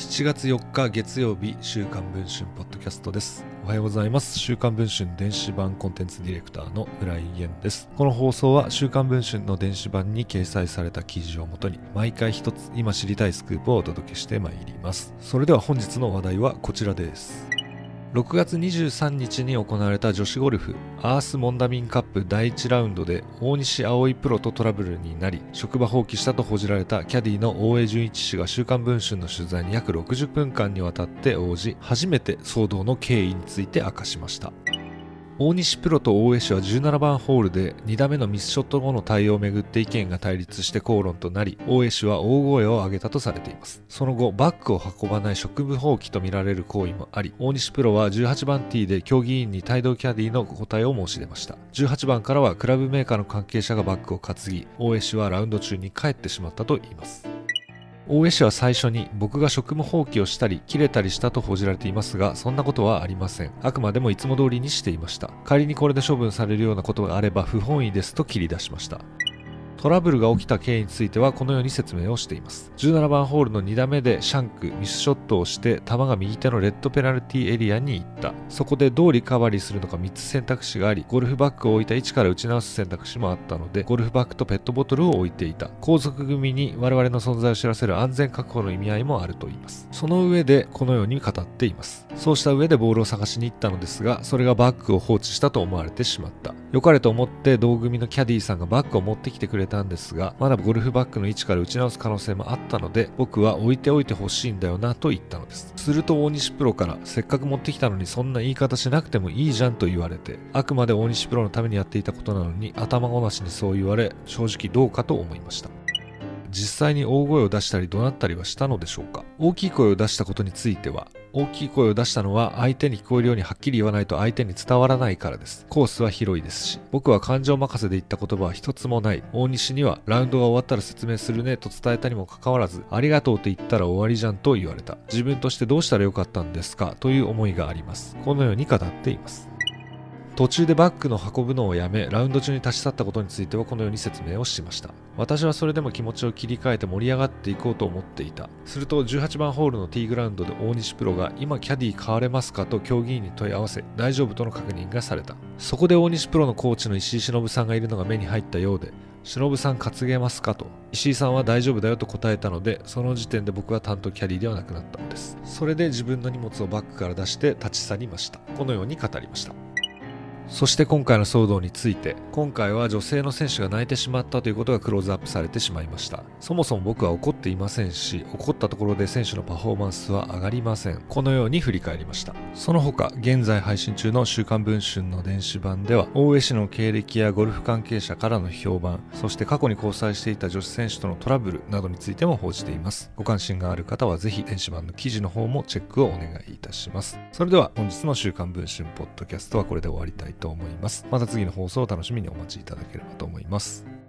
7月4日月曜日週刊文春ポッドキャストです。おはようございます。週刊文春電子版コンテンツディレクターの村井源です。この放送は週刊文春の電子版に掲載された記事をもとに毎回一つ今知りたいスクープをお届けしてまいります。それでは本日の話題はこちらです。6月23日に行われた女子ゴルフアースモンダミンカップ第1ラウンドで大西葵プロとトラブルになり職場放棄したと報じられたキャディの大江純一氏が週刊文春の取材に約60分間にわたって応じ初めて騒動の経緯について明かしました。大西プロと大江氏は17番ホールで2打目のミスショット後の対応をめぐって意見が対立して口論となり大江氏は大声を上げたとされています。その後バッグを運ばない職務放棄とみられる行為もあり大西プロは18番ティーで競技委員に帯同キャディの答えを申し出ました。18番からはクラブメーカーの関係者がバッグを担ぎ大江氏はラウンド中に帰ってしまったといいます。大江氏は最初に僕が職務放棄をしたり切れたりしたと報じられていますがそんなことはありません。あくまでもいつも通りにしていました。仮にこれで処分されるようなことがあれば不本意ですと切り出しました。トラブルが起きた経緯についてはこのように説明をしています。17番ホールの2打目でシャンクミスショットをして球が右手のレッドペナルティエリアに行った。そこでどうリカバリーするのか3つ選択肢がありゴルフバッグを置いた位置から打ち直す選択肢もあったのでゴルフバッグとペットボトルを置いていた。後続組に我々の存在を知らせる安全確保の意味合いもあると言います。その上でこのように語っています。そうした上でボールを探しに行ったのですがそれがバッグを放置したと思われてしまった。良かれと思って同組のキャディーさんがバッグを持ってきてくれたんですがまだゴルフバッグの位置から打ち直す可能性もあったので僕は置いておいてほしいんだよなと言ったのです。すると大西プロからせっかく持ってきたのにそんな言い方しなくてもいいじゃんと言われてあくまで大西プロのためにやっていたことなのに頭ごなしにそう言われ正直どうかと思いました。実際に大声を出したり怒鳴ったりはしたのでしょうか。大きい声を出したことについては大きい声を出したのは相手に聞こえるようにはっきり言わないと相手に伝わらないからです。コースは広いですし僕は感情任せで言った言葉は一つもない。大西にはラウンドが終わったら説明するねと伝えたにもかかわらずありがとうと言ったら終わりじゃんと言われた。自分としてどうしたらよかったんですかという思いがあります。このように語っています。途中でバッグの運ぶのをやめラウンド中に立ち去ったことについてはこのように説明をしました。私はそれでも気持ちを切り替えて盛り上がっていこうと思っていた。すると18番ホールのティーグラウンドで大西プロが今キャディー変われますかと競技員に問い合わせ大丈夫との確認がされた。そこで大西プロのコーチの石井忍さんがいるのが目に入ったようで忍さん担げますか？と。石井さんは大丈夫だよと答えたのでその時点で僕は担当キャディではなくなったのです。それで自分の荷物をバッグから出して立ち去りました。このように語りました。そして今回の騒動について今回は女性の選手が泣いてしまったということがクローズアップされてしまいました。そもそも僕は怒っていませんし怒ったところで選手のパフォーマンスは上がりません。このように振り返りました。その他現在配信中の週刊文春の電子版では大江氏の経歴やゴルフ関係者からの評判そして過去に交際していた女子選手とのトラブルなどについても報じています。ご関心がある方はぜひ電子版の記事の方もチェックをお願いいたします。それでは本日の週刊文春ポッドキャストはこれで終わりたいとと思います。また次の放送を楽しみにお待ちいただければと思います。